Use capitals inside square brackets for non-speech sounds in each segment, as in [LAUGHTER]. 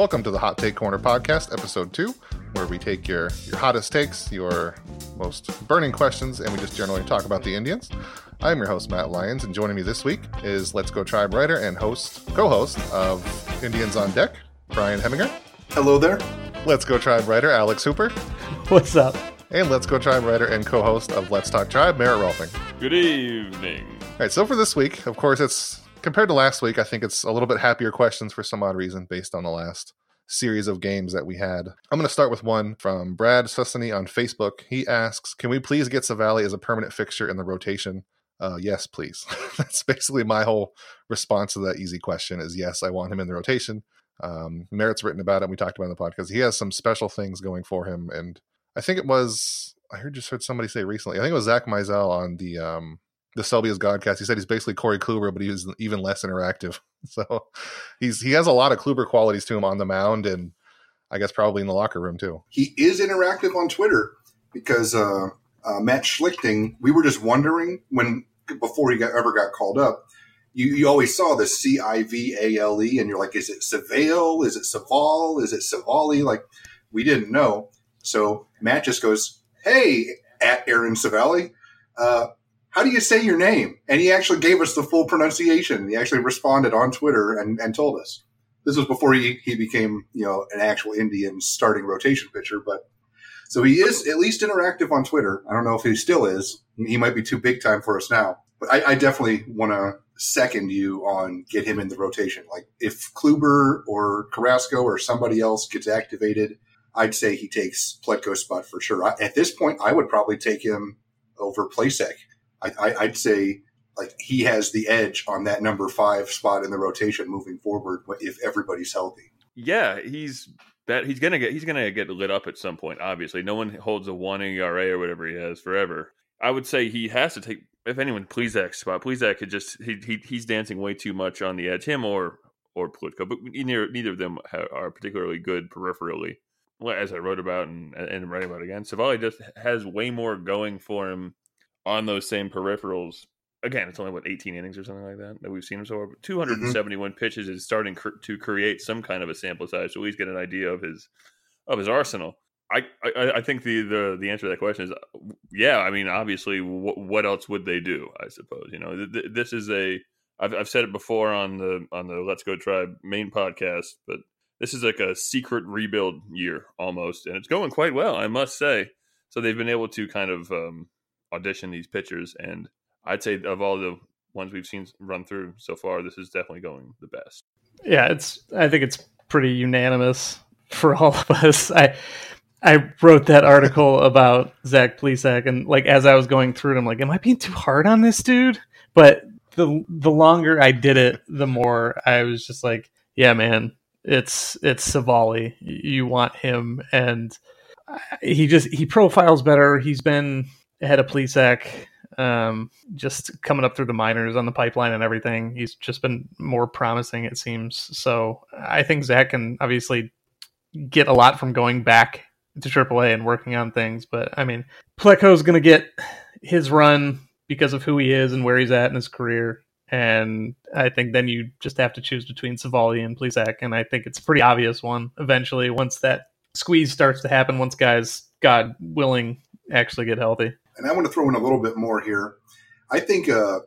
Welcome to the Hot Take Corner podcast, episode two, where we take your your hottest takes, your most burning questions, and we just generally talk about the Indians. I'm your host Matt Lyons, and joining me this week is Let's Go Tribe writer and host, co-host of Indians on Deck, Brian Heminger. Hello there. Let's Go Tribe writer Alex Hooper, What's up? and Let's Go Tribe writer and co-host of Let's Talk Tribe, Merritt Rohlfing. Good evening. All right, so for this week, of course, it's compared to last week. I think it's a little bit happier questions for some odd reason based on the last series of games that we had. I'm going to start with one from Brad Sussany on Facebook. He asks, "Can we please get Civale as a permanent fixture in the rotation?" Uh, yes, please. [LAUGHS] That's basically my whole response to that easy question. Is yes, I want him in the rotation. Um, Merritt's written about it. We talked about in the podcast. He has some special things going for him, and I think it was I heard just heard somebody say recently. I think it was Zack Meisel on the um, the Selby's Godcast. He said he's basically Corey Kluber, but he's even less interactive. [LAUGHS] So he's he has a lot of Kluber qualities to him on the mound, and I guess probably in the locker room too. He is interactive on Twitter because uh, uh, Matt Schlichting, we were just wondering when before he got, ever got called up, you, you always saw the C I V A L E, and you're like, is it Savale? Is it Saval? Is it Savali? Like, we didn't know. So Matt just goes, hey, at Aaron Savali, uh, how do you say your name? And he actually gave us the full pronunciation. He actually responded on Twitter and, and told us. This was before he, he became, you know, an actual Indian starting rotation pitcher, but so he is at least interactive on Twitter. I don't know if he still is. He might be too big time for us now, but I, I definitely want to second you on get him in the rotation. Like if Kluber or Carrasco or somebody else gets activated, I'd say he takes Plutko's spot for sure. I, at this point, I would probably take him over Plesac. I, I'd say like he has the edge on that number five spot in the rotation moving forward if everybody's healthy. Yeah, he's that he's gonna get he's gonna get lit up at some point. Obviously, no one holds a one ERA or whatever he has forever. I would say he has to take if anyone please Plesac's spot. Plesac could just he, he he's dancing way too much on the edge. Him or or Plutko, but neither neither of them are particularly good peripherally. As I wrote about and and writing about again, Civale just has way more going for him on those same peripherals. Again, it's only what 18 innings or something like that that we've seen him so far. 271 mm-hmm. pitches is starting cr- to create some kind of a sample size, so at least get an idea of his of his arsenal. I, I, I think the, the the answer to that question is yeah. I mean, obviously, w- what else would they do? I suppose you know th- th- this is a I've, I've said it before on the on the Let's Go Tribe main podcast, but this is like a secret rebuild year almost, and it's going quite well, I must say. So they've been able to kind of um, audition these pitchers, and I'd say of all the ones we've seen run through so far, this is definitely going the best. Yeah, it's. I think it's pretty unanimous for all of us. I I wrote that article about Zach Plesac, and like as I was going through it, I'm like, am I being too hard on this dude? But the the longer I did it, the more I was just like, yeah, man, it's it's Civale. You want him, and he just he profiles better. He's been ahead of Plesac, um, just coming up through the minors on the pipeline and everything. He's just been more promising, it seems. So I think Zach can obviously get a lot from going back to AAA and working on things. But I mean, Plutko's going to get his run because of who he is and where he's at in his career. And I think then you just have to choose between Civale and Plesac. And I think it's a pretty obvious one eventually once that squeeze starts to happen, once guys, God willing, actually get healthy and I want to throw in a little bit more here. I think uh,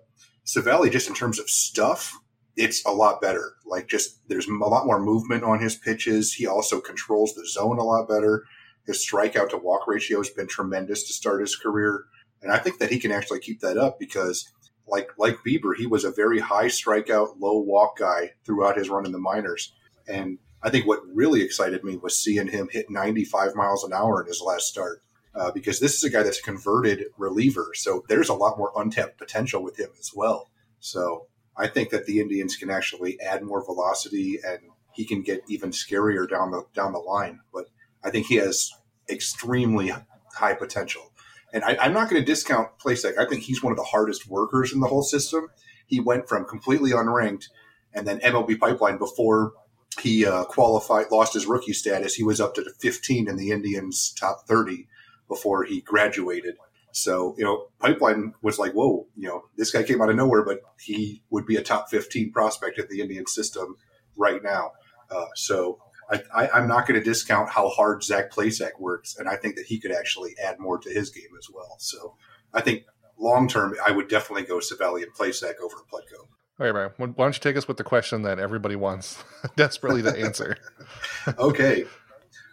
just in terms of stuff, it's a lot better. Like just there's a lot more movement on his pitches. He also controls the zone a lot better. His strikeout to walk ratio has been tremendous to start his career. And I think that he can actually keep that up because, like like Bieber, he was a very high strikeout, low walk guy throughout his run in the minors. And I think what really excited me was seeing him hit 95 miles an hour in his last start. Uh, because this is a guy that's a converted reliever. So there's a lot more untapped potential with him as well. So I think that the Indians can actually add more velocity and he can get even scarier down the down the line. But I think he has extremely high potential. And I, am not going to discount Plesac. I think he's one of the hardest workers in the whole system. He went from completely unranked and then MLB pipeline before he uh, qualified, lost his rookie status. He was up to 15 in the Indians' top 30 before he graduated. So, you know, Pipeline was like, whoa, you know, this guy came out of nowhere, but he would be a top 15 prospect at the Indian system right now. Uh, so I, am not going to discount how hard Zach Plesac works. And I think that he could actually add more to his game as well. So I think long term, I would definitely go Civale and Plesac over Plutko. All right, Brian, why don't you take us with the question that everybody wants [LAUGHS] desperately to answer? [LAUGHS] okay.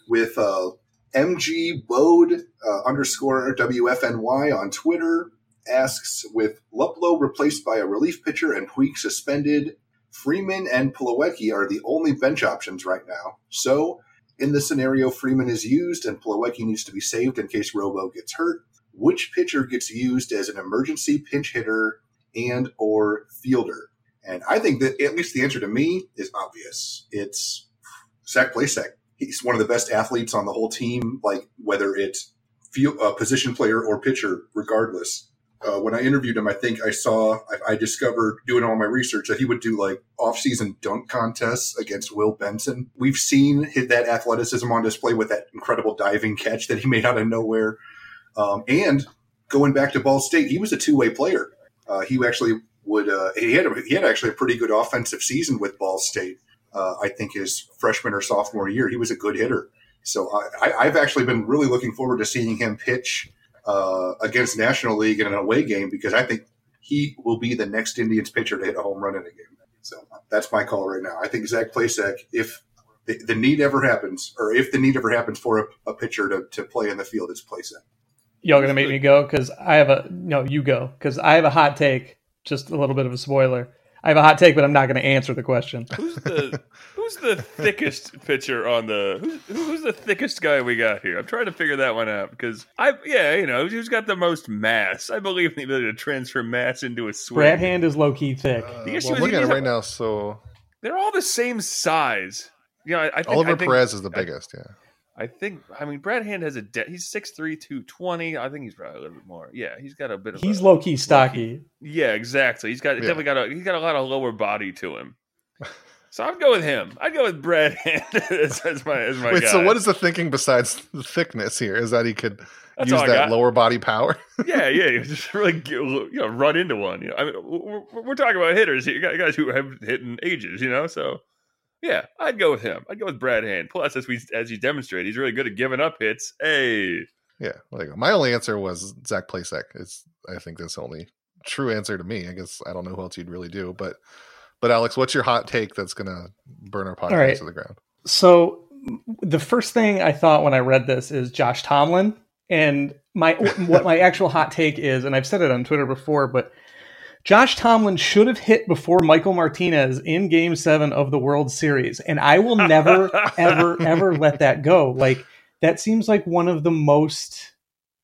With uh, MG Bode uh, underscore WFNY on Twitter asks with Luplow replaced by a relief pitcher and Puig suspended, Freeman and Plawecki are the only bench options right now. So, in the scenario Freeman is used and Plawecki needs to be saved in case Robo gets hurt, which pitcher gets used as an emergency pinch hitter and or fielder? And I think that at least the answer to me is obvious. It's Zach Plesac he's one of the best athletes on the whole team, like whether it's field, uh, position player or pitcher, regardless. Uh, when I interviewed him, I think I saw, I, I, discovered doing all my research that he would do like off-season dunk contests against Will Benson. We've seen his, that athleticism on display with that incredible diving catch that he [LAUGHS] made out of nowhere. Um, and going back to Ball State, he was a two-way player. Uh, he actually would, uh, he had, a, he had actually a pretty good offensive season with Ball State uh, I think his freshman or sophomore year, he was a good hitter. So I, have actually been really looking forward to seeing him pitch uh, against National League in an away game because I think he will be the next Indians pitcher to hit a home run in a game. So that's my call right now. I think Zach Plesac, if the, the need ever happens, or if the need ever happens for a, a pitcher to, to play in the field, it's Plesac. Y'all gonna make me go because I have a no. You go because I have a hot take. Just a little bit of a spoiler. I have a hot take, but I'm not going to answer the question. Who's the Who's the thickest pitcher on the who's, who's, the thickest guy we got here? I'm trying to figure that one out because I yeah you know who's got the most mass? I believe in the ability to transfer mass into a swing. Brad Hand is low key thick. Uh, well, I'm looking at it right now, so they're all the same size. Yeah, you know, I, I think, Oliver I think, Perez is the biggest. Yeah. I think. I mean, Brad Hand has a de- he's 6'3", 220. I think he's probably a little bit more. Yeah, he's got a bit of. He's low key stocky. Low-key. Yeah, exactly. He's got yeah. definitely got a he's got a lot of lower body to him. So I'd go with him. I'd go with Brad Hand [LAUGHS] as, as my as my Wait, guy. so what is the thinking besides the thickness here? Is that he could That's use that lower body power? [LAUGHS] yeah, yeah, just really get, you know run into one. You know, I mean, we're, we're talking about hitters here, You got guys who have hit in ages. You know, so yeah, I'd go with him. I'd go with Brad Hand. Plus, as we as he demonstrated, he's really good at giving up hits. Hey, yeah. Well, my only answer was Zach Plesac. It's I think that's the only true answer to me. I guess I don't know who else you'd really do, but but Alex, what's your hot take that's gonna burn our podcast right. to the ground? So the first thing I thought when I read this is Josh Tomlin, and my what my actual hot take is, and I've said it on Twitter before, but Josh Tomlin should have hit before Michael Martinez in game seven of the World Series. And I will [LAUGHS] never, ever, ever let that go. Like, that seems like one of the most,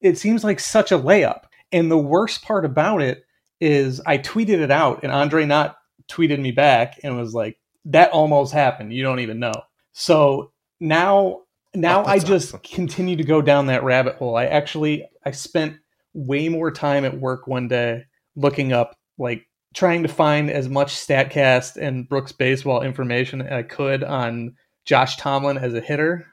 it seems like such a layup. And the worst part about it is I tweeted it out, and Andre Knott tweeted me back and was like, that almost happened. You don't even know. So now, now oh, I just awesome. continue to go down that rabbit hole. I actually, I spent way more time at work one day looking up like trying to find as much Statcast and Brooks baseball information I could on Josh Tomlin as a hitter.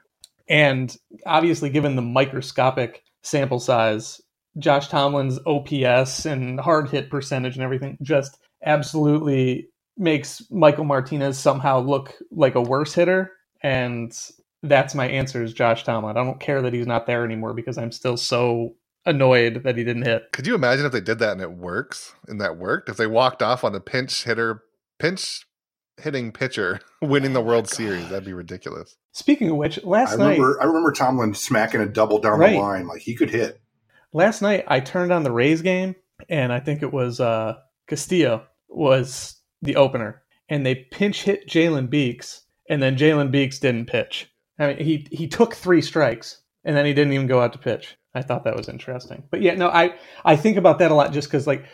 And obviously, given the microscopic sample size, Josh Tomlin's OPS and hard hit percentage and everything just absolutely makes Michael Martinez somehow look like a worse hitter. And that's my answer is Josh Tomlin. I don't care that he's not there anymore because I'm still so annoyed that he didn't hit. Could you imagine if they did that and it works and that worked? If they walked off on a pinch hitter, pinch hitting pitcher [LAUGHS] winning the oh World God. Series, that'd be ridiculous. Speaking of which, last I night, remember I remember Tomlin smacking a double down Right. the line like he could hit. last night I turned on the Rays game, and I think it was uh, Castillo was the opener, and they pinch hit Jalen Beeks, and then Jalen Beeks didn't pitch. I mean, he he took three strikes, and then he didn't even go out to pitch. I thought that was interesting. But yeah, no, I I think about that a lot just because like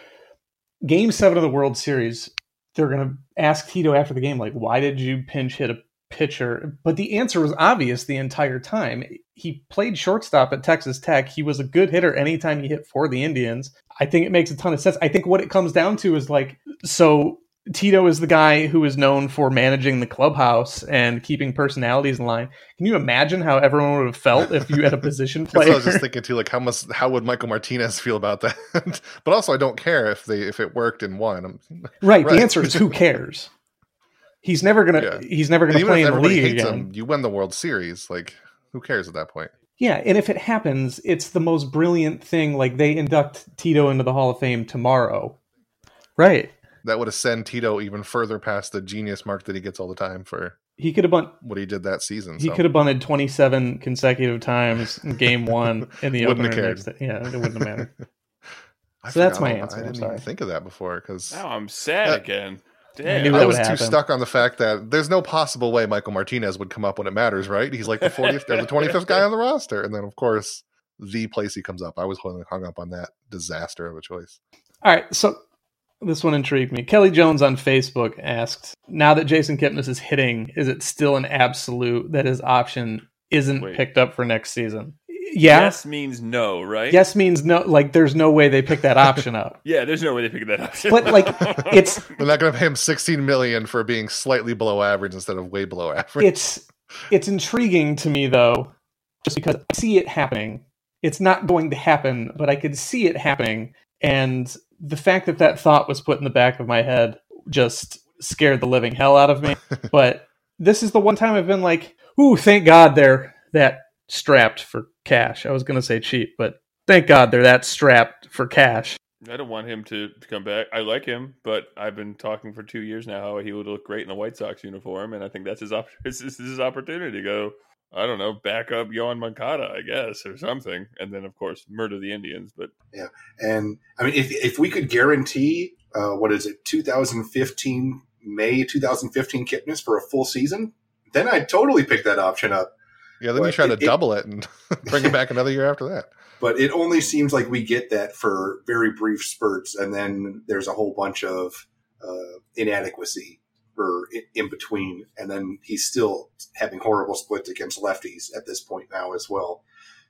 Game Seven of the World Series, they're gonna ask Tito after the game like, why did you pinch hit a pitcher? But the answer was obvious the entire time. He played shortstop at Texas Tech. He was a good hitter anytime he hit for the Indians. I think it makes a ton of sense. I think what it comes down to is like, so Tito is the guy who is known for managing the clubhouse and keeping personalities in line. Can you imagine how everyone would have felt if you had a position [LAUGHS] what I was just thinking too. Like, how much? How would Michael Martinez feel about that? [LAUGHS] but also, I don't care if they if it worked and won. Right, [LAUGHS] Right. The answer is who cares. He's never gonna. Yeah. He's never gonna play in the league again. him, you win the World Series. Like, who cares at that point? Yeah, and if it happens, it's the most brilliant thing. Like they induct Tito into the Hall of Fame tomorrow. Right. That would ascend Tito even further past the genius mark that he gets all the time for He could have bunt, what he did that season. he so. could have bunted twenty seven consecutive times in game [LAUGHS] one in the Wouldn't have opener. cared. Next day. Yeah, it wouldn't have mattered. [LAUGHS] I So that's my answer, I I'm didn't even think of that before because Now I'm sad Uh, again. I Damn. knew I was too happen. stuck on the fact that there's no possible way Michael Martinez would come up when it matters, right? He's like the 40th or the 25th guy on the roster. And then, of course, the place he comes up. I was hung hung up on that disaster of a choice. All right, so this one intrigued me. Kelly Jones on Facebook asked, "Now that Jason Kipnis is hitting, is it still an absolute that his option isn't Wait. picked up for next season?" Yeah. Yes means no, right? Yes means no. Like, there's no way they pick that option up. [LAUGHS] Yeah, there's no way they pick that up. But like, [LAUGHS] it's They're not going to pay him 16 million for being slightly below average instead of way below average. it's it's intriguing to me though, just because I see it happening. It's not going to happen, but I could see it happening, and the fact that that thought was put in the back of my head just scared the living hell out of me. [LAUGHS] but this is the one time I've been like, "Ooh, thank God they're that strapped for cash." I was going to say cheap, but thank God they're that strapped for cash. I don't want him to, to come back. I like him, but I've been talking for two years now how he would look great in a White Sox uniform, and I think that's his op- [LAUGHS] this is his opportunity to go. I don't know, back up Yoan Moncada, I guess, or something, and then of course murder the Indians. But yeah, And I mean, if if we could guarantee, uh, what is it, 2015 May 2015 Kipnis for a full season, then I'd totally pick that option up. yeah, then you but try to it- it- double it and [LAUGHS] bring it back another year after that. But it only seems like we get that for very brief spurts, and then there's a whole bunch of uh, inadequacy in, in between, and then he's still having horrible splits against lefties at this point now as well.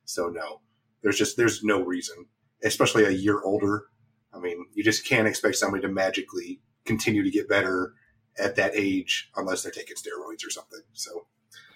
So no, there's just there's no reason, especially a year older. I mean, you just can't expect somebody to magically continue to get better at that age unless they're taking steroids or something. So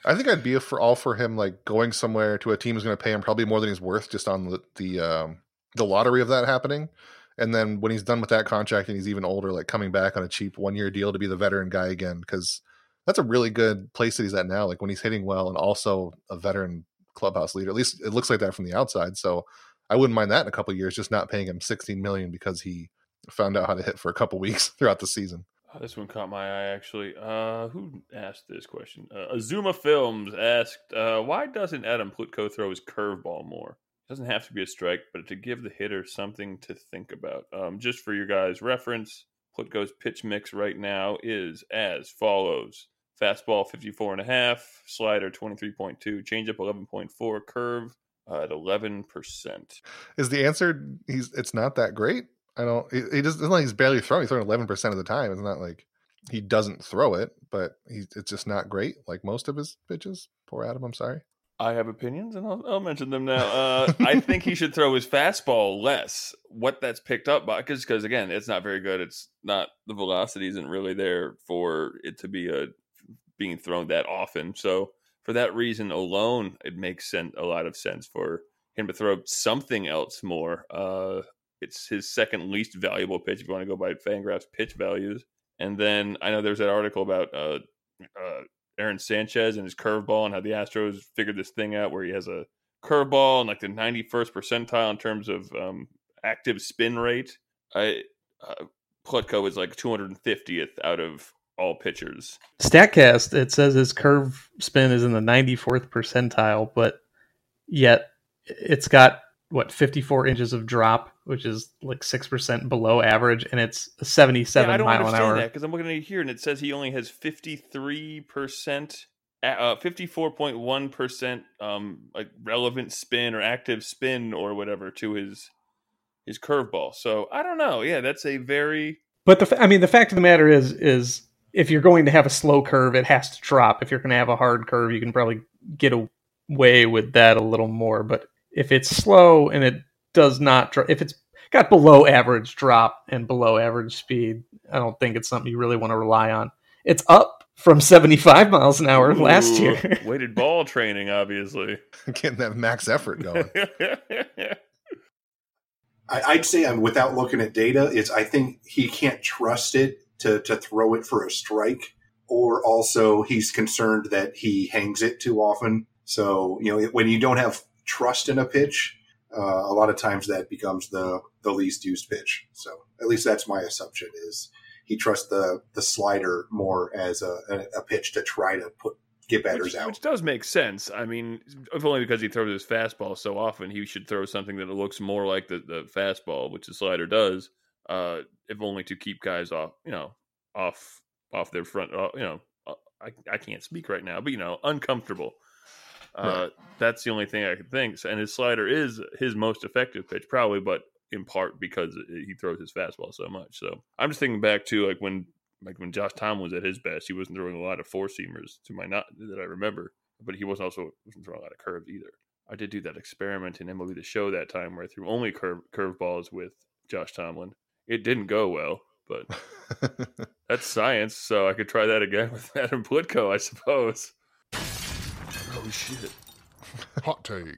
I think I'd be for all for him like going somewhere to a team who's going to pay him probably more than he's worth just on the the, um, the lottery of that happening. And then when he's done with that contract and he's even older, like coming back on a cheap one year deal to be the veteran guy again, because that's a really good place that he's at now. Like when he's hitting well and also a veteran clubhouse leader. At least it looks like that from the outside. So I wouldn't mind that in a couple years, just not paying him 16 million because he found out how to hit for a couple [LAUGHS] weeks throughout the season. uh, this one caught my eye actually. Uh, who asked this question? Uh, Azuma Films asked, uh, "Why doesn't Adam Plutko throw his curveball more? Doesn't have to be a strike, but to give the hitter something to think about. Um, just for your guys' reference, Plutko's pitch mix right now is as follows: fastball 54 and a half, slider 23.2, changeup 11.4, curve uh, at 11 percent. Is the answer he's it's not that great? I don't. He, he not like he's barely throwing. He's throwing eleven percent of the time. It's not like he doesn't throw it, but he's it's just not great. Like most of his pitches. Poor Adam. I'm sorry. I have opinions, and I'll, I'll mention them now. Uh, I [LAUGHS] think he should throw his fastball less. What that's picked up by, because again, it's not very good. It's not the velocity isn't really there for it to be a being thrown that often. So for that reason alone, it makes sense a lot of sense for him to throw something else more. Uh, it's his second least valuable pitch if you want to go by Fangraphs pitch values. And then I know there's that article about uh, uh, Aaron Sanchez and his curveball and how the Astros figured this thing out where he has a curveball and like the 91st percentile in terms of um, active spin rate. I uh, Plutko is like 250th out of all pitchers. Statcast it says his curve spin is in the 94th percentile, but yet it's got what 54 inches of drop, which is like six percent below average, and it's a 77 yeah, I don't mile an understand hour. that because I'm looking at it here and it says he only has 53 percent, uh, 54.1 percent, um, like relevant spin or active spin or whatever to his his curveball. So I don't know. Yeah, that's a very But the I mean, the fact of the matter is, is if you're going to have a slow curve, it has to drop. If you're going to have a hard curve, you can probably get away with that a little more. But if it's slow and it does not, dro- if it's got below average drop and below average speed, I don't think it's something you really want to rely on. It's up from 75 miles an hour last year. [LAUGHS] weighted ball training, obviously. [LAUGHS] Getting that max effort going. [LAUGHS] I, I'd say I'm without looking at data. It's I think he can't trust it to to throw it for a strike, or also he's concerned that he hangs it too often. So you know when you don't have trust in a pitch, uh, a lot of times that becomes the the least used pitch. So at least that's my assumption is he trusts the the slider more as a, a, a pitch to try to put get batters which, out. which does make sense. I mean, if only because he throws his fastball so often, he should throw something that looks more like the, the fastball, which the slider does. Uh, if only to keep guys off, you know, off off their front. Uh, you know, uh, I I can't speak right now, but you know, uncomfortable. Uh, Right. That's the only thing I could think. And his slider is his most effective pitch, probably, but in part because he throws his fastball so much. So I'm just thinking back to like when like when Josh Tom was at his best, he wasn't throwing a lot of four seamers to my not that I remember, but he wasn't also wasn't throwing a lot of curves either. I did do that experiment in MLB the Show that time where I threw only curve curve balls with Josh Tomlin. It didn't go well, but [LAUGHS] that's science, so I could try that again [LAUGHS] with Adam Plutko, I suppose. Oh shit! Hot take.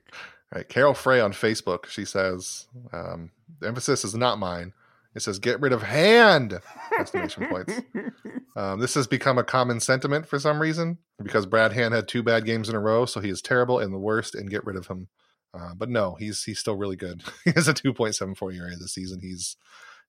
Right, Carol Frey on Facebook. She says, um, "The emphasis is not mine. It says get rid of hand!" Exclamation points. [LAUGHS] Um, this has become a common sentiment for some reason because Brad Hand had two bad games in a row, so he is terrible and the worst, and get rid of him. Uh, but no, he's he's still really good. [LAUGHS] he has a 2.74 ERA this season. He's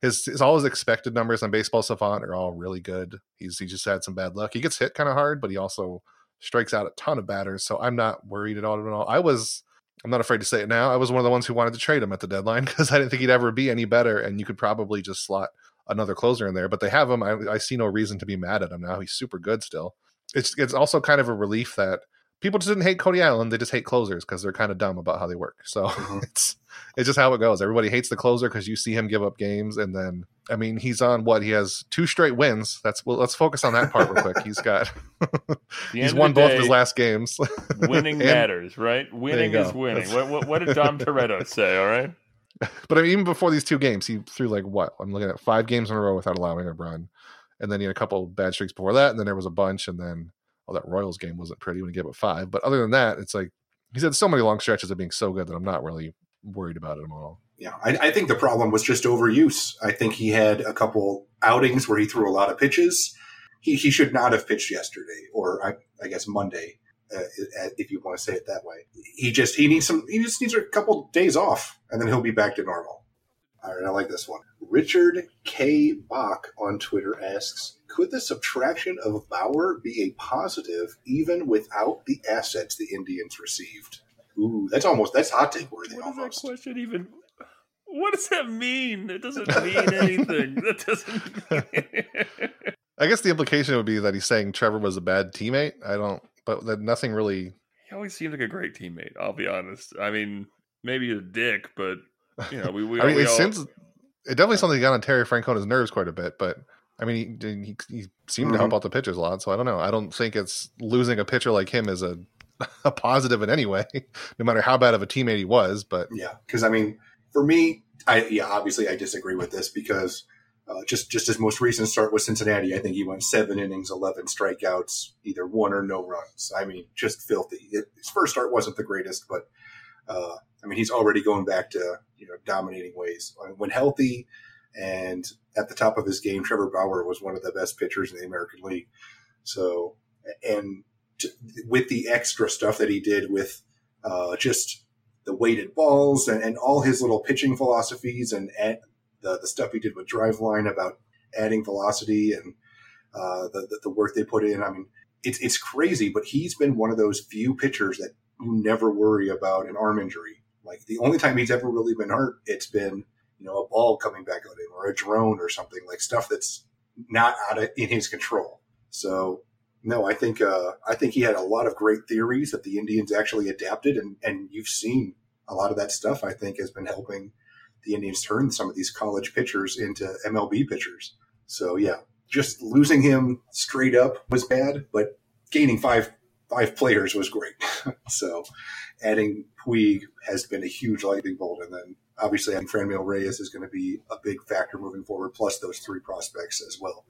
his, his all his expected numbers on Baseball Savant are all really good. He's he just had some bad luck. He gets hit kind of hard, but he also strikes out a ton of batters. So I'm not worried at all at all. I was I'm not afraid to say it now. I was one of the ones who wanted to trade him at the deadline [LAUGHS] because I didn't think he'd ever be any better, and you could probably just slot another closer in there. But they have him. I, I see no reason to be mad at him now. He's super good still. It's it's also kind of a relief that people just didn't hate Cody Allen. They just hate closers because they're kind of dumb about how they work. So [LAUGHS] Mhm. it's it's just how it goes. Everybody hates the closer because you see him give up games, and then I mean he's on what he has two straight wins. That's well, let's focus on that part real quick. He's got [LAUGHS] he's won both of his last games. [LAUGHS] winning matters, right? Winning is winning. What, what, what did Dom [LAUGHS] Toretto say? All right. But I mean, even before these two games, he threw like what? I'm looking at five games in a row without allowing a run, and then he had a couple bad streaks before that, and then there was a bunch, and then well, that Royals game wasn't pretty when he gave up five. But other than that, it's like he's had so many long stretches of being so good that I'm not really worried about it at all. Yeah, I, I think the problem was just overuse. I think he had a couple outings where he threw a lot of pitches. He, he should not have pitched yesterday, or I, I guess Monday, uh, if you want to say it that way. He just he needs some. He just needs a couple days off, and then he'll be back to normal. All right, I like this one. Richard K. Bach on Twitter asks, "Could the subtraction of Bauer be a positive even without the assets the Indians received?" Ooh, that's almost that's hot take worthy What does that question even? What does that mean? It doesn't mean anything. [LAUGHS] That doesn't. [LAUGHS] I guess the implication would be that he's saying Trevor was a bad teammate. I don't, but that nothing really. he always seemed like a great teammate. I'll be honest. I mean, maybe a dick, but you know, we. we [LAUGHS] I mean, we it all- seems it definitely something got on Terry Francona's nerves quite a bit, but. I mean, he, he, he seemed to mm-hmm. help out the pitchers a lot, so I don't know. I don't think it's losing a pitcher like him is a [LAUGHS] a positive in any way, no matter how bad of a teammate he was. But Yeah, because I mean, for me, I yeah, obviously I disagree with this because uh, just just his most recent start with Cincinnati, I think he went seven innings, eleven strikeouts, either one or no runs. I mean, just filthy. It, his first start wasn't the greatest, but uh, I mean, he's already going back to you know dominating ways when healthy and at the top of his game. Trevor Bauer was one of the best pitchers in the American League. So and t- with the extra stuff that he did with uh, just the weighted balls and, and all his little pitching philosophies and, and the, the stuff he did with Driveline about adding velocity and uh, the, the the work they put in. I mean, it's it's crazy, but he's been one of those few pitchers that you never worry about an arm injury. Like the only time he's ever really been hurt, it's been you know a ball coming back at him or a drone or something like stuff that's not out of in his control. So no, I think uh, I think he had a lot of great theories that the Indians actually adapted, and and you've seen a lot of that stuff. I think has been helping the Indians turn some of these college pitchers into MLB pitchers. So yeah, just losing him straight up was bad, but gaining five five players was great. [LAUGHS] so adding Puig has been a huge lightning bolt, and then obviously adding Franmil Reyes is going to be a big factor moving forward. Plus those three prospects as well.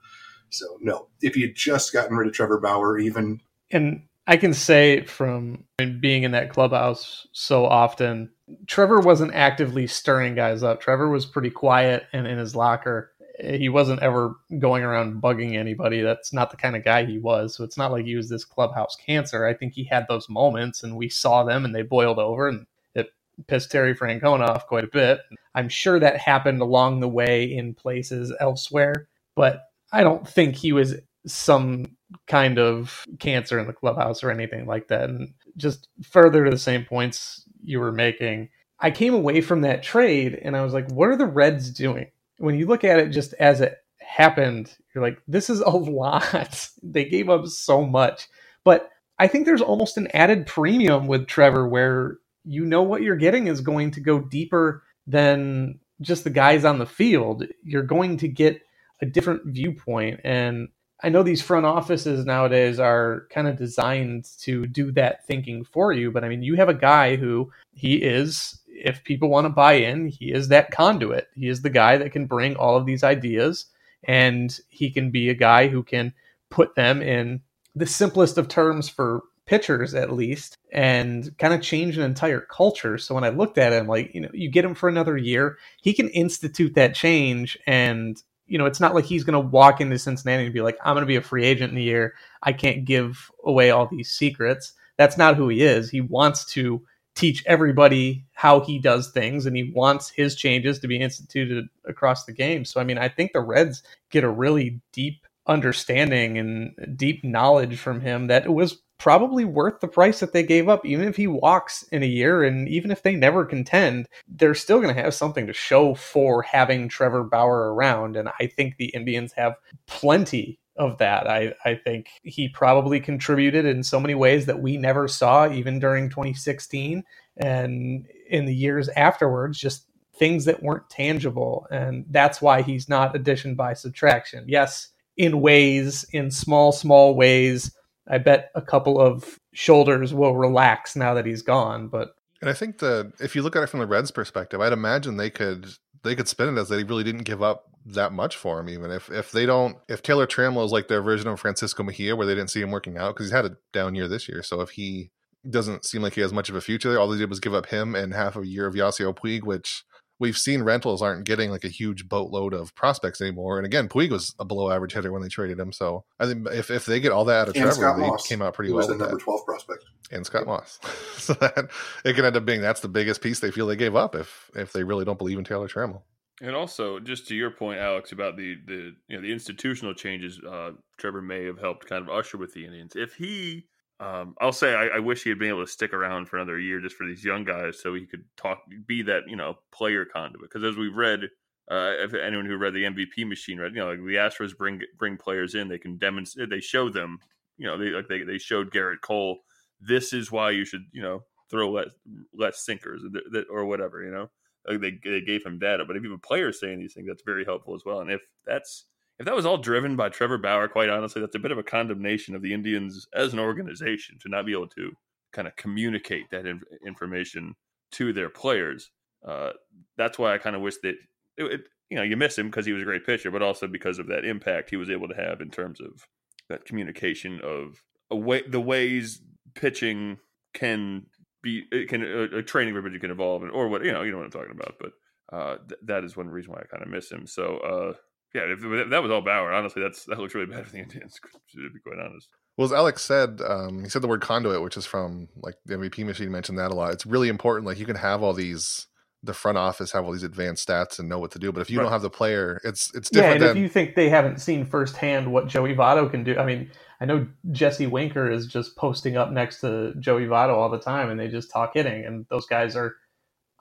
So no, if you just gotten rid of Trevor Bauer, even and I can say from being in that clubhouse so often, Trevor wasn't actively stirring guys up. Trevor was pretty quiet and in his locker. He wasn't ever going around bugging anybody. That's not the kind of guy he was. So it's not like he was this clubhouse cancer. I think he had those moments and we saw them and they boiled over and it pissed Terry Francona off quite a bit. I'm sure that happened along the way in places elsewhere, but I don't think he was some kind of cancer in the clubhouse or anything like that. And just further to the same points you were making, I came away from that trade and I was like, what are the Reds doing? When you look at it just as it happened, you're like, this is a [LAUGHS] lot. they gave up so much. But I think there's almost an added premium with Trevor where you know what you're getting is going to go deeper than just the guys on the field. You're going to get a different viewpoint. And I know these front offices nowadays are kind of designed to do that thinking for you. But I mean, you have a guy who he is, if people want to buy in, he is that conduit. He is the guy that can bring all of these ideas and he can be a guy who can put them in the simplest of terms for pitchers at least and kind of change an entire culture. So when I looked at him, like, you know, you get him for another year, he can institute that change and you know, it's not like he's going to walk into Cincinnati and be like, I'm going to be a free agent in a year. I can't give away all these secrets. That's not who he is. He wants to teach everybody how he does things and he wants his changes to be instituted across the game. So, I mean, I think the Reds get a really deep understanding and deep knowledge from him that it was probably worth the price that they gave up. Even if he walks in a year and even if they never contend, they're still going to have something to show for having Trevor Bauer around. And I think the Indians have plenty of that. I, I think he probably contributed in so many ways that we never saw, even during 2016 and in the years afterwards, just things that weren't tangible. And that's why he's not addition by subtraction. Yes, in ways, in small, small ways, I bet a couple of shoulders will relax now that he's gone. But and I think that if you look at it from the Reds' perspective, I'd imagine they could they could spin it as they really didn't give up that much for him. Even if if they don't, if Taylor Trammell is like their version of Francisco Mejia, where they didn't see him working out because he's had a down year this year. So if he doesn't seem like he has much of a future there, all they did was give up him and half a year of Yasiel Puig, which we've seen rentals aren't getting like a huge boatload of prospects anymore. And again, Puig was a below average hitter when they traded him. So I think if, if they get all that out of and Trevor, Scott they Moss. came out pretty he well. was the number that. twelve prospect. And Scott Moss. [LAUGHS] so that it can end up being that's the biggest piece they feel they gave up if if they really don't believe in Taylor Trammell. And also, just to your point, Alex, about the the you know the institutional changes uh, Trevor may have helped kind of usher with the Indians. If he, um, I'll say, I, I wish he had been able to stick around for another year just for these young guys, so he could talk, be that you know player conduit. Because as we've read, uh, if anyone who read the MVP machine read, you know, like the Astros bring bring players in, they can demonstrate, they show them, you know, they like they they showed Gerrit Cole, this is why you should, you know, throw less less sinkers or whatever, you know like they, they gave him data. But if you have a player saying these things, that's very helpful as well. And if that's if that was all driven by Trevor Bauer, quite honestly, that's a bit of a condemnation of the Indians as an organization to not be able to kind of communicate that in, information to their players. Uh, that's why I kind of wish that it, it, you know you miss him because he was a great pitcher, but also because of that impact he was able to have in terms of that communication of a way, the ways pitching can be it can a, a training everybody can evolve and or what you know you know what I'm talking about but uh th- that is one reason why I kind of miss him so uh yeah if, if, that was all Bauer honestly that's that looks really bad for the Indians [LAUGHS] to be quite honest well as Alex said um he said the word conduit which is from like the MVP machine mentioned that a lot it's really important like you can have all these the front office have all these advanced stats and know what to do. But if you Right. don't have the player, it's it's different. Yeah, different and if you think they haven't seen firsthand what Joey Votto can do, I mean, I know Jesse Winker is just posting up next to Joey Votto all the time, and they just talk hitting, and those guys are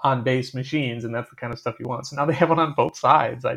on base machines, and that's the kind of stuff you want. So now they have one on both sides. I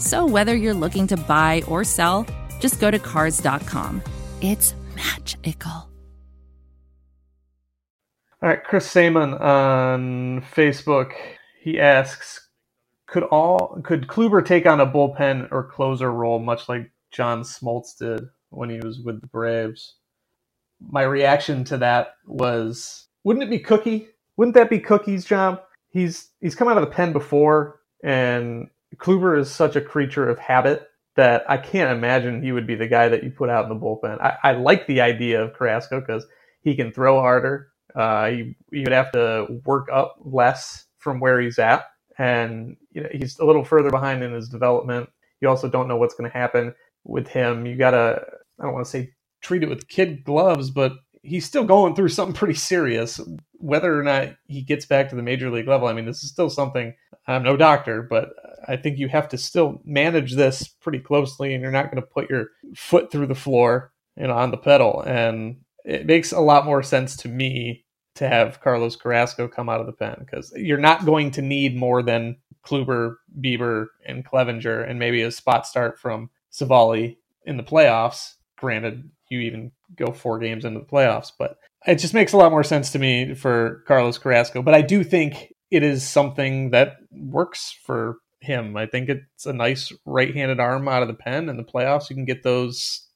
So whether you're looking to buy or sell, just go to cars.com. It's magical. All right, Chris Saman on Facebook. He asks, could all could Kluber take on a bullpen or closer role, much like John Smoltz did when he was with the Braves? My reaction to that was, wouldn't it be Cookie? Wouldn't that be Cookie's job? He's he's come out of the pen before, and Kluber is such a creature of habit that I can't imagine he would be the guy that you put out in the bullpen. I, I like the idea of Carrasco because he can throw harder. Uh, he, he would have to work up less from where he's at, and you know, he's a little further behind in his development. You also don't know what's going to happen with him. You gotta, I don't want to say treat it with kid gloves, but he's still going through something pretty serious. Whether or not he gets back to the major league level, I mean, this is still something. I'm no doctor, but I think you have to still manage this pretty closely, and you're not going to put your foot through the floor, know, on the pedal. And it makes a lot more sense to me to have Carlos Carrasco come out of the pen because you're not going to need more than Kluber, Bieber, and Clevinger, and maybe a spot start from Civale in the playoffs. Granted, you even go four games into the playoffs, but it just makes a lot more sense to me for Carlos Carrasco. But I do think it is something that works for him. I think it's a nice right-handed arm out of the pen in the playoffs. You can get those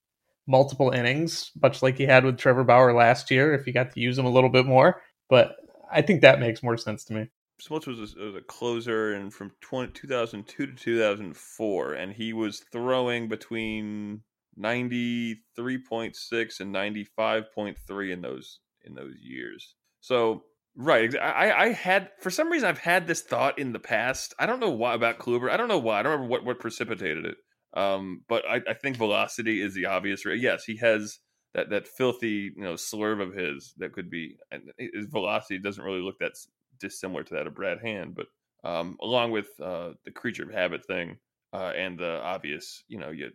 multiple innings, much like you had with Trevor Bauer last year, if you got to use him a little bit more. But I think that makes more sense to me. Smoltz was a, was a closer and from 20, 2002 to 2004, and he was throwing between 93.6 and 95.3 in those in those years. So right, I, I had for some reason I've had this thought in the past. I don't know why about Kluber. I don't know why. I don't remember what what precipitated it. Um, but I, I think velocity is the obvious. Yes, he has that that filthy you know slurve of his that could be his velocity doesn't really look that dissimilar to that of Brad Hand, but um, along with uh, the creature of habit thing uh, and the obvious, you know, you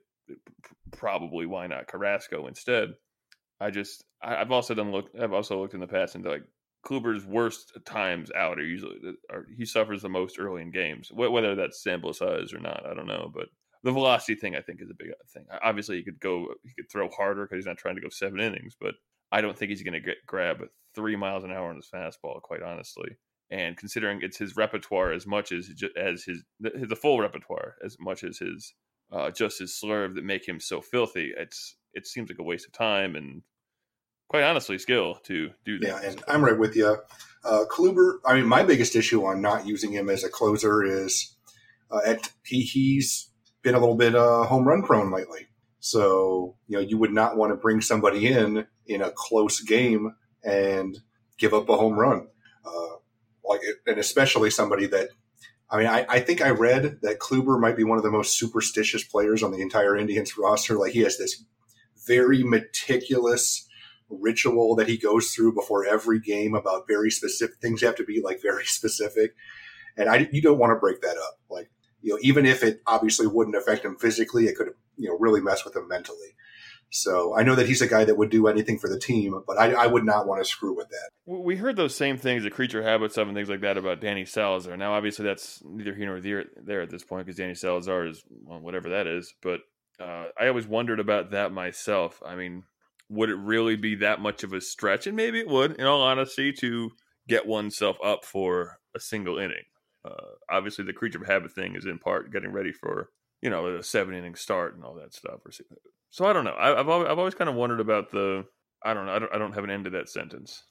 probably why not Carrasco instead. I just I, I've also done look I've also looked in the past into like Kluber's worst times out are usually are, he suffers the most early in games, Wh- whether that's sample size or not. I don't know, but the velocity thing I think is a big uh, thing. Obviously, he could go he could throw harder because he's not trying to go seven innings, but I don't think he's going to grab three miles an hour on his fastball. Quite honestly, and considering it's his repertoire as much as as his the full repertoire as much as his uh, just his slurve that make him so filthy. It's it seems like a waste of time and quite honestly skill to do that. Yeah, and I'm right with you. Uh, Kluber, I mean, my biggest issue on not using him as a closer is uh, at, he, he's been a little bit uh, home run prone lately. So, you know, you would not want to bring somebody in in a close game and give up a home run. Uh, like, and especially somebody that, I mean, I, I think I read that Kluber might be one of the most superstitious players on the entire Indians roster. Like, he has this very meticulous ritual that he goes through before every game about very specific things have to be like very [LAUGHS] specific. And i you don't want to break that up. Like you know even if it obviously wouldn't affect him physically it could you know really mess with him mentally so i know that he's a guy that would do anything for the team but i, I would not want to screw with that We heard those same things, the creature habits of and things like that about Danny Salazar. Now, obviously, that's neither here nor there, at this point because Danny Salazar is well, whatever that is. But uh, I always wondered about that myself. I mean, would it really be that much of a stretch? And maybe it would, in all honesty, to get oneself up for a single inning. Uh, obviously, the creature habit thing is in part getting ready for you know a seven inning start and all that stuff. Or So I don't know. I, I've always, I've always kind of wondered about the I don't know. I don't, I don't have an end to that sentence.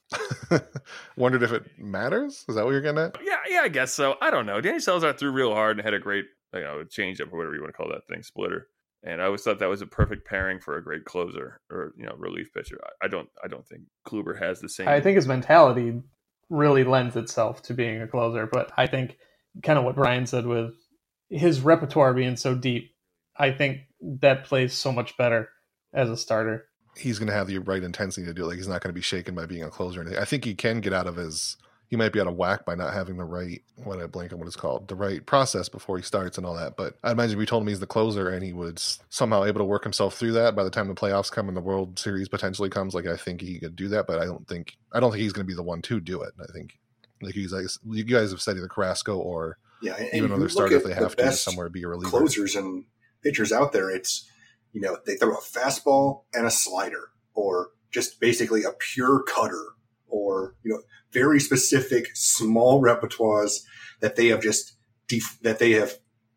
[LAUGHS] Wondered if it matters. Is that what you're getting at? Yeah, yeah, I guess so. I don't know. Danny Salazar threw real hard and had a great, you know, change up or whatever you want to call that thing, splitter. And I always thought that was a perfect pairing for a great closer or you know relief pitcher. I, I don't, I don't think Kluber has the same. I think his mentality really lends itself to being a closer, but I think kind of what Brian said with his repertoire being so deep, I think that plays so much better as a starter. He's going to have the right intensity to do it. Like he's not going to be shaken by being a closer. Or anything. I think he can get out of his. He might be out of whack by not having the right what I blank on what it's called the right process before he starts and all that. But I imagine if we told him he's the closer and he was somehow able to work himself through that by the time the playoffs come and the World Series potentially comes, like I think he could do that. But I don't think I don't think he's going to be the one to do it. I think like you guys, you guys have said either Carrasco or Yeah, and even though they're starting if they at the have to somewhere be a reliever. closers and pitchers out there, it's you know they throw a fastball and a slider, or just basically a pure cutter, or you know very specific small repertoires that they have just def- that they have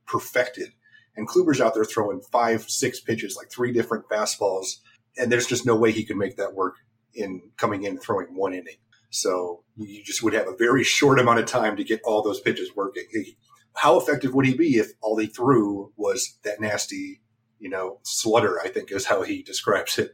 perfected. And Kluber's out there throwing five, six pitches, like three different fastballs, and there's just no way he could make that work in coming in and throwing one inning. So you just would have a very short amount of time to get all those pitches working. How effective would he be if all he threw was that nasty, you know, slutter? I think is how he describes it.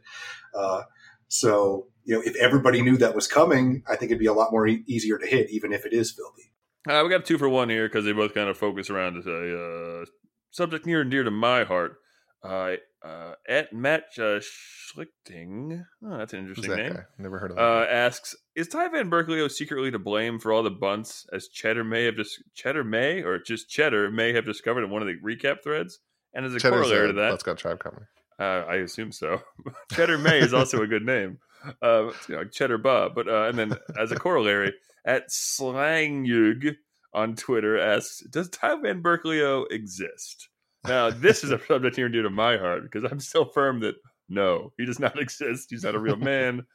Uh, so you know, if everybody knew that was coming, I think it'd be a lot more e- easier to hit, even if it is filthy. Uh, we got two for one here because they both kind of focus around a uh, subject near and dear to my heart. Uh, uh, at Matt uh, Schlichting, oh, that's an interesting that name. guy? Never heard of that. Uh, asks: Is Ty Van Burkleo secretly to blame for all the bunts, as Cheddar may have just Cheddar may or just Cheddar may have discovered in one of the recap threads? And as a Cheddar's, corollary to that, Let's Got Tribe Company. uh, I assume so. [LAUGHS] Cheddar May is also a good name. Uh, you know, Cheddar Bob. But uh, and then as a corollary, at Slangyug on Twitter asks, "Does Ty Van Burkleo exist?" Now, this is a subject near and dear to my heart because I'm still firm that no, he does not [LAUGHS] exist. He's not a real man.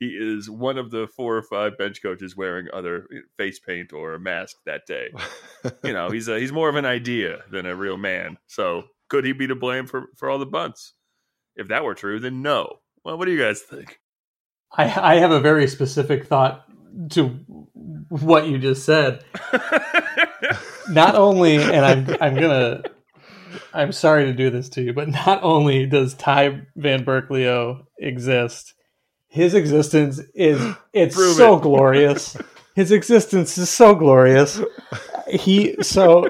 He is one of the four or five bench coaches wearing other eh, face paint or a mask that day. You know, he's a, he's more of an idea than a real man. So, could he be to blame for for all the bunts? If that were true, then no. Well, what do you guys think? I, I have a very specific thought to what you just said. [LAUGHS] Not only, and I'm I'm gonna, I'm sorry to do this to you, but not only does Ty Van Burkleo exist, his existence is it's Prove so it. glorious. His existence is so glorious. He so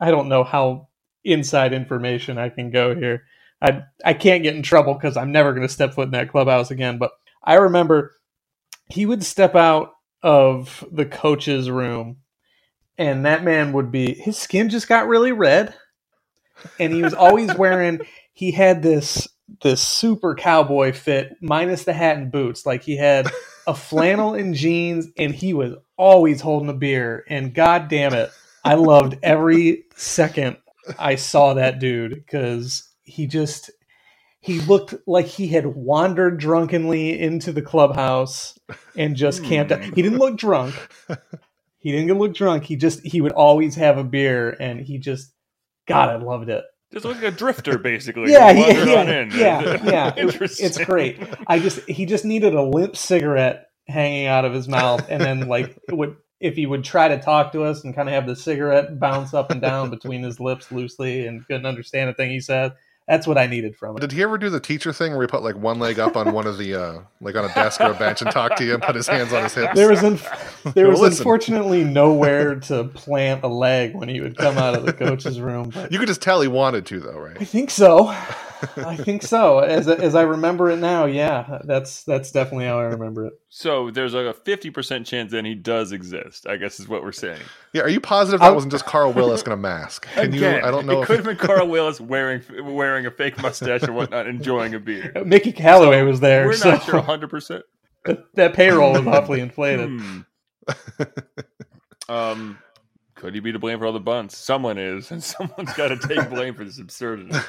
I don't know how inside information I can go here. I I can't get in trouble because I'm never going to step foot in that clubhouse again. But I remember he would step out of the coach's room, and that man would be his skin just got really red, and he was always wearing. He had this this super cowboy fit minus the hat and boots. Like he had a flannel and jeans, and he was always holding a beer. And god damn it, I loved every second I saw that dude because he just he looked like he had wandered drunkenly into the clubhouse and just camped out. He didn't look drunk. He didn't look drunk. He just he would always have a beer and he just God, oh. I loved it. Just like a drifter, basically. Yeah, [LAUGHS] Just yeah, yeah, yeah, yeah. [LAUGHS] It- it's great. I just he just needed a limp cigarette hanging out of his mouth, and then like would if he would try to talk to us and kind of have the cigarette bounce up and down between his lips loosely and couldn't understand a thing he said. That's what I needed from it. Did he ever do the teacher thing where he put like one leg up on one of the uh like on a desk or a bench and talk to you and put his hands on his hips? There was inf- [LAUGHS] there was listen. unfortunately nowhere to plant a leg when he would come out of the coach's room. But You could just tell he wanted to though, right? I think so. [LAUGHS] I think so. As as I remember it now, yeah, that's that's definitely how I remember it. So there's like a 50% chance then he does exist, I guess is what we're saying. Yeah, are you positive that I'll- wasn't just Carl Willis in a mask? Can you I don't know It if could have been Carl Willis wearing wearing a fake mustache or whatnot, enjoying a beer. [LAUGHS] Mickey Callaway was there, We're so not sure 100%. [LAUGHS] that payroll was awfully inflated. Hmm. um, could he be to blame for all the bunts? Someone is, and [LAUGHS] someone's got to take [LAUGHS] blame for this absurdity. [LAUGHS]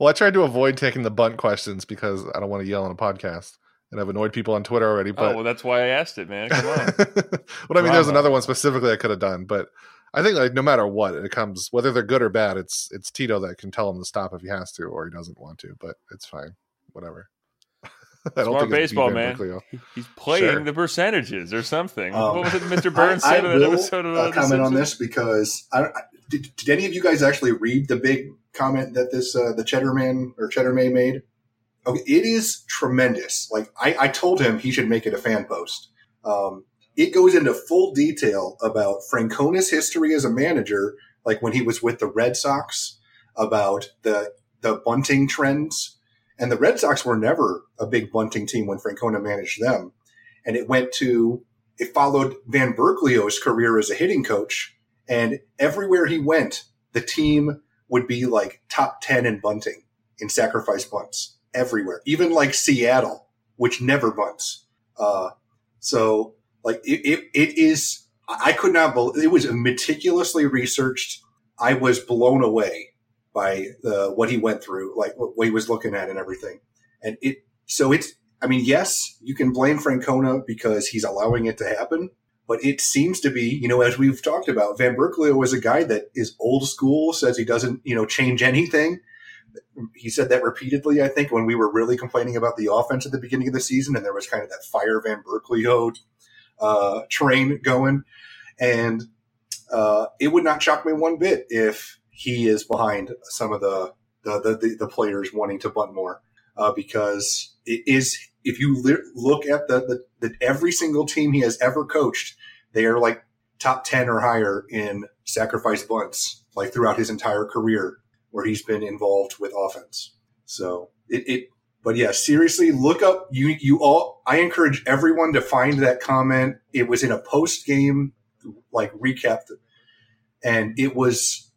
Well, I tried to avoid taking the bunt questions because I don't want to yell on a podcast. And I've annoyed people on Twitter already, oh, but well, that's why I asked it, man. Come on. well, I mean, there's another one specifically I could have done, but I think like no matter what, it comes whether they're good or bad, it's it's Tito that can tell him to stop if he has to or he doesn't want to, but it's fine, whatever. I don't Smart think baseball, man. Burkleo. He's playing Sure. the percentages or something. Um, what was it Mr. [LAUGHS] Burns I, I said in that will, episode of uh, The comment on this because I, I- did, did any of you guys actually read the big comment that this uh, the Cheddarman or Cheddarmay made? Okay, it is tremendous. Like I, I told him he should make it a fan post. Um, it goes into full detail about Francona's history as a manager, like when he was with the Red Sox, about the the bunting trends. And the Red Sox were never a big bunting team when Francona managed them. And it went to it followed Van Burkleo's career as a hitting coach, and everywhere he went, the team would be like top ten in bunting in sacrifice bunts everywhere, even like Seattle, which never bunts. Uh, so like it, it, it is. I could not believe it was meticulously researched. I was blown away by the, what he went through, like what, he was looking at and everything. And it, so it's, I mean, yes, you can blame Francona because he's allowing it to happen, but it seems to be, you know, as we've talked about, Van Burkleo was a guy that is old school, says he doesn't, you know, change anything. He said that repeatedly, I think, when we were really complaining about the offense at the beginning of the season, and there was kind of that fire Van Burkleo uh, train going. And uh, it would not shock me one bit if he is behind some of the the, the, the players wanting to bunt more uh, because it is if you look at the, the, the every single team he has ever coached they are like top 10 or higher in sacrifice bunts like throughout his entire career where he's been involved with offense. So it, it but yeah seriously look up you you all i encourage everyone to find that comment. It was in a post game like recap and it was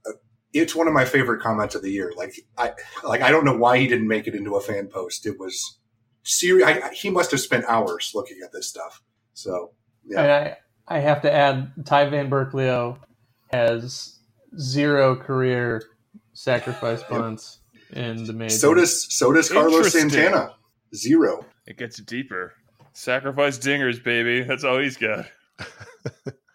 it's one of my favorite comments of the year. Like I like I don't know why he didn't make it into a fan post. It was serious. I, he must have spent hours looking at this stuff. So yeah, And I, I have to add, Ty Van Burkleo has zero career sacrifice bunts in the major. so does so does Carlos Santana. Zero. It gets deeper. Sacrifice dingers, baby. That's all he's got. [LAUGHS]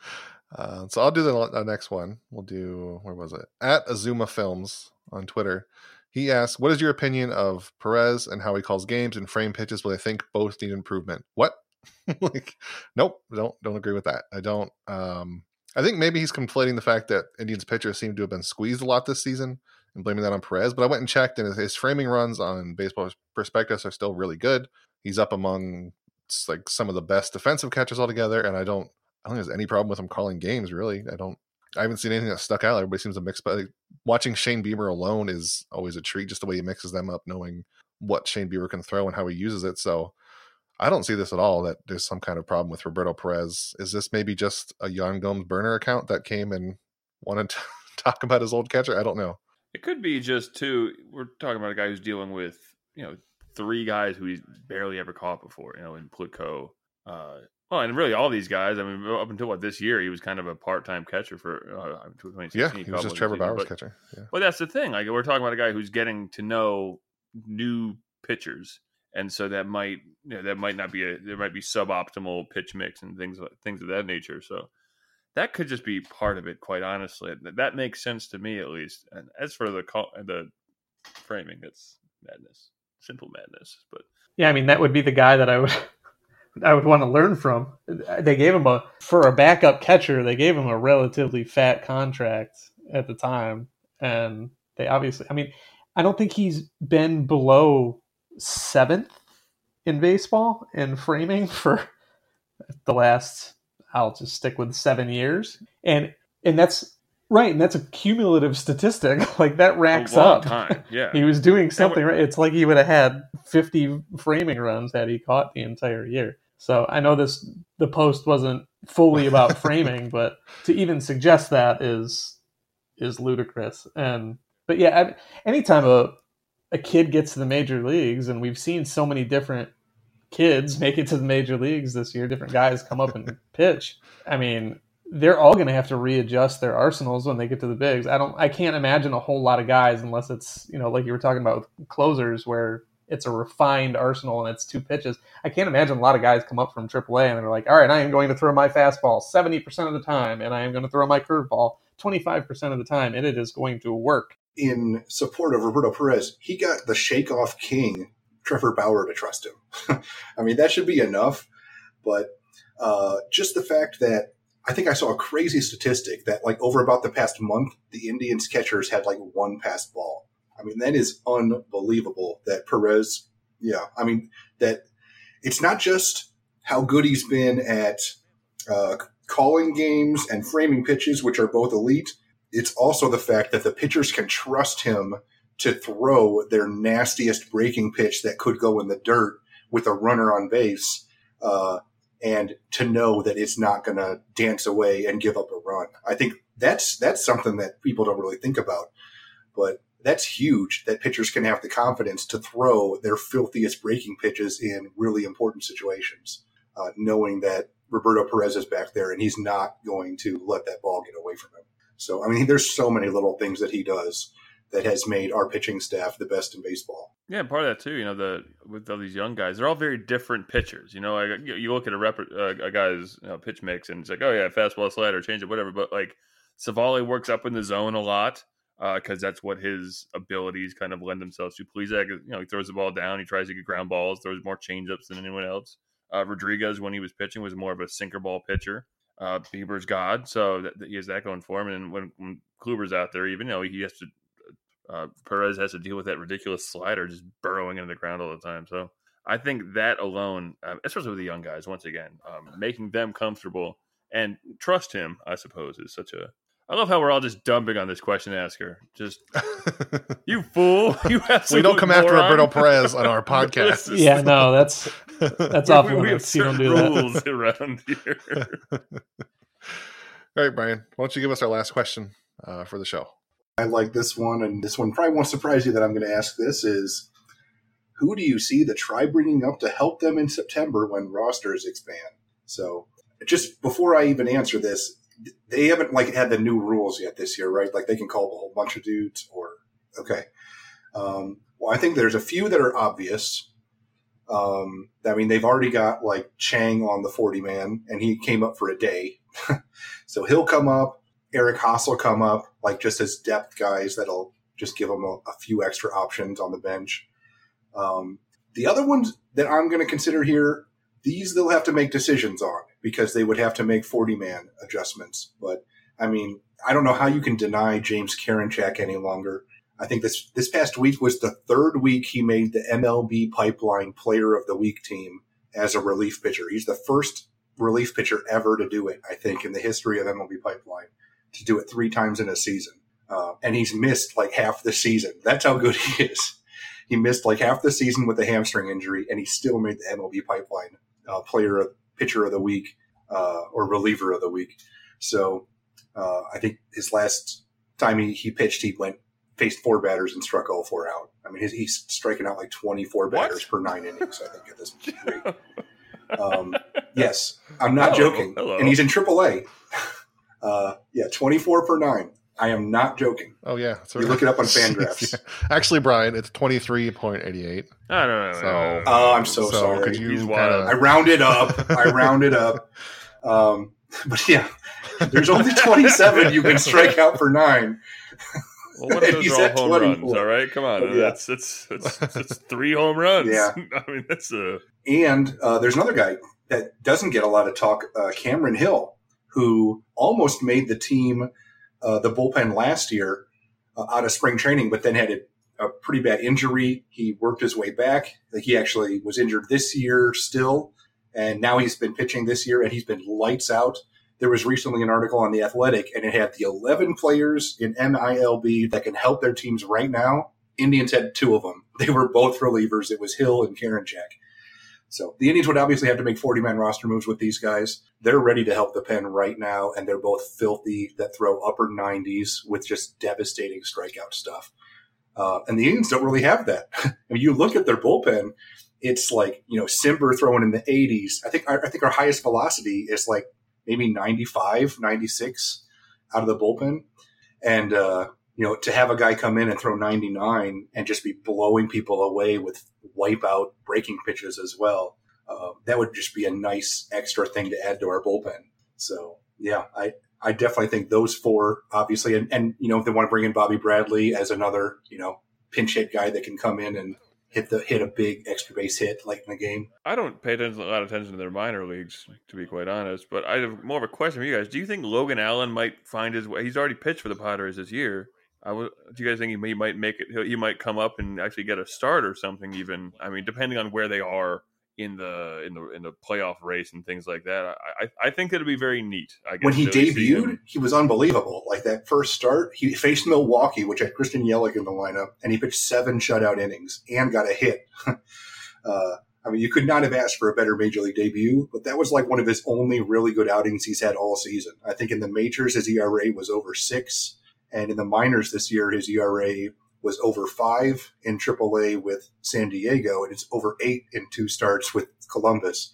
Uh, so I'll do the, the next one. We'll do where was it? At Azuma Films on Twitter. He asks, "What is your opinion of Perez and how he calls games and frame pitches? But I think both need improvement." What? [LAUGHS] like, nope, don't don't agree with that. I don't. Um, I think maybe he's conflating the fact that Indians pitchers seem to have been squeezed a lot this season and blaming that on Perez. But I went and checked, and his, framing runs on Baseball Prospectus are still really good. He's up among like some of the best defensive catchers altogether, and I don't I don't think there's any problem with him calling games. Really, I don't. I haven't seen anything that stuck out. Everybody seems to mix, but like, watching Shane Bieber alone is always a treat. Just the way he mixes them up, knowing what Shane Bieber can throw and how he uses it. So I don't see this at all. That there's some kind of problem with Roberto Perez. Is this maybe just a Yan Gomes burner account that came and wanted to [LAUGHS] talk about his old catcher? I don't know. It could be just too. We're talking about a guy who's dealing with you know three guys who he's barely ever caught before. You know, in Plutko. Uh, well, and really all these guys. I mean, up until what this year, he was kind of a part-time catcher for. Uh, 2016, Yeah, he was just one Trevor this season, Bauer's but- catcher. Yeah. Well, that's the thing. Like we're talking about a guy who's getting to know new pitchers, and so that might you know that might not be a there might be suboptimal pitch mix and things things of that nature. So that could just be part of it. Quite honestly, That- that makes sense to me at least. And as for the call, the framing, it's madness, simple madness. But Yeah, I mean that would be the guy that I would I would want to learn from. They gave him a for a backup catcher. They gave him a relatively fat contract at the time, and they obviously. I mean, I don't think he's been below seventh in baseball in framing for [LAUGHS] the last. I'll just stick with seven years, and and that's right, and that's a cumulative statistic. [LAUGHS] like that racks up. time, [LAUGHS] yeah. he was doing something right. It's like he would have had 50 framing runs had he caught the entire year. So I know this the post wasn't fully about [LAUGHS] framing, but to even suggest that is is ludicrous. And but yeah, I, anytime a a kid gets to the major leagues, and we've seen so many different kids make it to the major leagues this year, different guys come up and [LAUGHS] pitch. I mean, they're all going to have to readjust their arsenals when they get to the bigs. I don't, I can't imagine a whole lot of guys unless it's you know like you were talking about with closers where it's a refined arsenal and it's two pitches. I can't imagine a lot of guys come up from AAA and they're like, all right, I am going to throw my fastball seventy percent of the time, and I am going to throw my curveball twenty five percent of the time, and it is going to work. In support of Roberto Perez, he got the shake off king Trevor Bauer to trust him. [LAUGHS] I mean, that should be enough. But uh, just the fact that I think I saw a crazy statistic that like over about the past month, the Indians catchers had like one passed ball. I mean, that is unbelievable that Perez, yeah, I mean, that it's not just how good he's been at uh, calling games and framing pitches, which are both elite. It's also the fact that the pitchers can trust him to throw their nastiest breaking pitch that could go in the dirt with a runner on base. Uh, and to know that it's not going to dance away and give up a run. I think that's that's something that people don't really think about, but that's huge. That pitchers can have the confidence to throw their filthiest breaking pitches in really important situations, uh, knowing that Roberto Perez is back there and he's not going to let that ball get away from him. So I mean, there's so many little things that he does that has made our pitching staff the best in baseball. Yeah, part of that too. You know, the with all these young guys, they're all very different pitchers. You know, you look at a rep, uh, a guy's you know, pitch mix, and it's like, oh yeah, fastball, slider, change it, whatever. But like Civale works up in the zone a lot because uh, that's what his abilities kind of lend themselves to. Plesac, you know, he throws the ball down, he tries to get ground balls, throws more changeups than anyone else. Uh, Rodriguez, when he was pitching, was more of a sinker ball pitcher. Uh, Bieber's God, so he has that going for him. And when, when Kluber's out there, even though he has to uh, Perez has to deal with that ridiculous slider just burrowing into the ground all the time. So I think that alone, um, especially with the young guys, once again, um, making them comfortable and trust him, I suppose, is such a. I love how we're all just dumping on this question asker. Just [LAUGHS] you fool! [LAUGHS] You we don't come moron. after Roberto Perez on our [LAUGHS] podcast. yeah, no, that's that's off we, You don't do rules that around here. All right, Brian. Why don't you give us our last question uh, for the show? I like this one, and this one probably won't surprise you that I'm going to ask this is who do you see the tribe bringing up to help them in September when rosters expand? So just before I even answer this, they haven't like had the new rules yet this year, right? Like they can call up a whole bunch of dudes or okay. Um, well, I think there's a few that are obvious. Um, I mean, they've already got like Chang on the 40 man, and he came up for a day, [LAUGHS] so he'll come up. Eric Haase will come up, like just as depth guys that'll just give them a, a few extra options on the bench. Um, the other ones that I'm going to consider here, these they'll have to make decisions on because they would have to make 40 man adjustments. But I mean, I don't know how you can deny James Karinchak any longer. I think this this past week was the third week he made the MLB Pipeline Player of the Week team as a relief pitcher. He's the first relief pitcher ever to do it, I think, in the history of MLB Pipeline to do it three times in a season. Uh, and he's missed like half the season. That's how good [LAUGHS] he is. He missed like half the season with a hamstring injury, and he still made the MLB pipeline uh, player, of, pitcher of the week, uh, or reliever of the week. So uh, I think his last time he, he pitched, he went faced four batters and struck all four out. I mean, he's, he's striking out like 24 batters per nine innings, I think, at this [LAUGHS] rate. Um, yes, I'm not hello, joking. Hello. And he's in AAA. [LAUGHS] Uh, yeah, 24 per nine. I am not joking. Oh yeah, you look it up on Fangraphs. [LAUGHS] yeah. Actually, Brian, it's twenty three point eighty eight. I don't know. So, oh, I'm so, so sorry. Could you kinda... I rounded up. I rounded up. [LAUGHS] Um, but yeah, there's only twenty seven you can strike out for nine. Well, what if [LAUGHS] those are all home 24. runs? All right, come on. Yeah. That's, that's that's that's three home runs. Yeah, I mean that's a. And uh, there's another guy that doesn't get a lot of talk. Uh, Cameron Hill who almost made the team, uh, the bullpen last year uh, out of spring training, but then had a, a, pretty bad injury. He worked his way back. He actually was injured this year still, and now he's been pitching this year, and he's been lights out. There was recently an article on the Athletic, and it had the 11 players in MILB that can help their teams right now. Indians had two of them. They were both relievers. It was Hill and Karinchak. So the Indians would obviously have to make 40 man roster moves with these guys. They're ready to help the pen right now, and they're both filthy that throw upper 90s with just devastating strikeout stuff. Uh, and the Indians don't really have that. [LAUGHS] I mean, you look at their bullpen, it's like, you know, Cimber throwing in the 80s. I think, I think our highest velocity is like maybe 95, 96 out of the bullpen. And, uh, you know, to have a guy come in and throw 99 and just be blowing people away with wipeout breaking pitches as well, uh, that would just be a nice extra thing to add to our bullpen. So, yeah, I, I definitely think those four, obviously, and, and, you know, if they want to bring in Bobby Bradley as another, you know, pinch hit guy that can come in and hit the hit a big extra base hit late in the game. I don't pay attention, a lot of attention to their minor leagues, to be quite honest. But I have more of a question for you guys. Do you think Logan Allen might find his way? He's already pitched for the Padres this year. I w- do you guys think he, he might make it? He might come up and actually get a start or something. Even I mean, depending on where they are in the in the in the playoff race and things like that. I I, I think it'll be very neat. I guess when he debuted, he was unbelievable. Like that first start, he faced Milwaukee, which had Christian Yelich in the lineup, and he pitched seven shutout innings and got a hit. [LAUGHS] uh, I mean, you could not have asked for a better major league debut, but that was like one of his only really good outings he's had all season. I think in the majors, his ERA was over six, and in the minors this year, his ERA was over five in AAA with San Diego, and it's over eight in two starts with Columbus.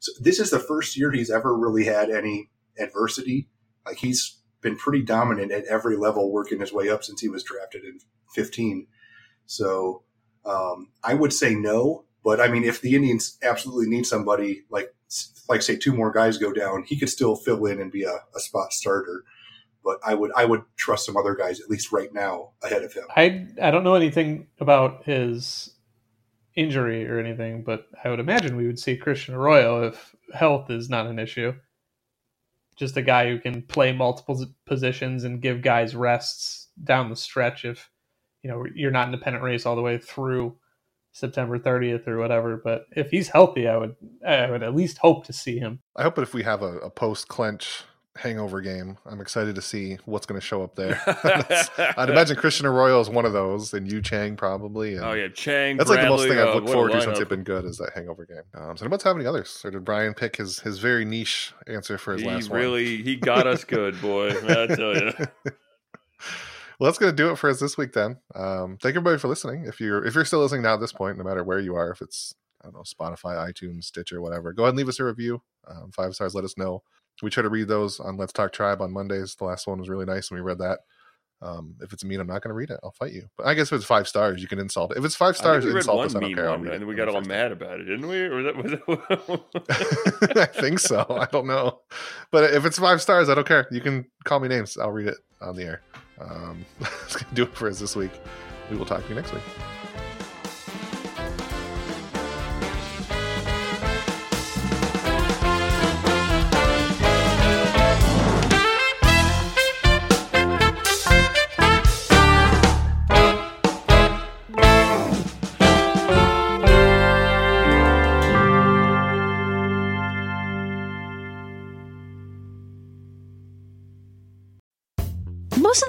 So this is the first year he's ever really had any adversity. Like he's been pretty dominant at every level, working his way up since he was drafted in 15. So um, I would say no, but I mean, if the Indians absolutely need somebody, like like say two more guys go down, he could still fill in and be a, a spot starter. But I would I would trust some other guys at least right now ahead of him. I I don't know anything about his injury or anything, but I would imagine we would see Christian Arroyo if health is not an issue. Just a guy who can play multiple positions and give guys rests down the stretch if you know you're not in the pennant race all the way through September 30th or whatever. But if he's healthy, I would I would at least hope to see him. I hope that if we have a, a post clench hangover game, I'm excited to see what's going to show up there. [LAUGHS] [LAUGHS] I'd imagine Christian Arroyo is one of those, and Yu Chang probably. And Oh yeah, Chang. That's like the most thing I've uh, looked a forward to since they've been good is that hangover game. Um, so, anybody have any others, or did Brian pick his his very niche answer for his He last really he got us good, boy. I tell you. [LAUGHS] well, that's going to do it for us this week. Then, um, thank everybody for listening. If you're if you're still listening now at this point, no matter where you are, if it's I don't know Spotify, iTunes, Stitcher, whatever, go ahead and leave us a review. Um, five stars. Let us know. We try to read those on Let's Talk Tribe on Mondays. The last one was really nice, and we read that. Um, if it's mean, I'm not going to read it. I'll fight you. But I guess if it's five stars, you can insult it. If it's five stars, we insult us. I don't care. One, and we got all mad about it, didn't we? Or was that, was that [LAUGHS] I think so. I don't know, but if it's five stars, I don't care. You can call me names. I'll read it on the air. Um, [LAUGHS] that's gonna do it for us this week. We will talk to you next week.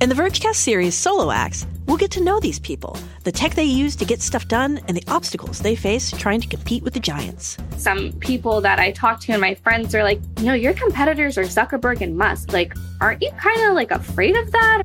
In the Vergecast series Solo Acts, we'll get to know these people, the tech they use to get stuff done, and the obstacles they face trying to compete with the giants. some people that I talk to and my friends are like, you know, your competitors are Zuckerberg and Musk. Like, aren't you kind of like afraid of that?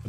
a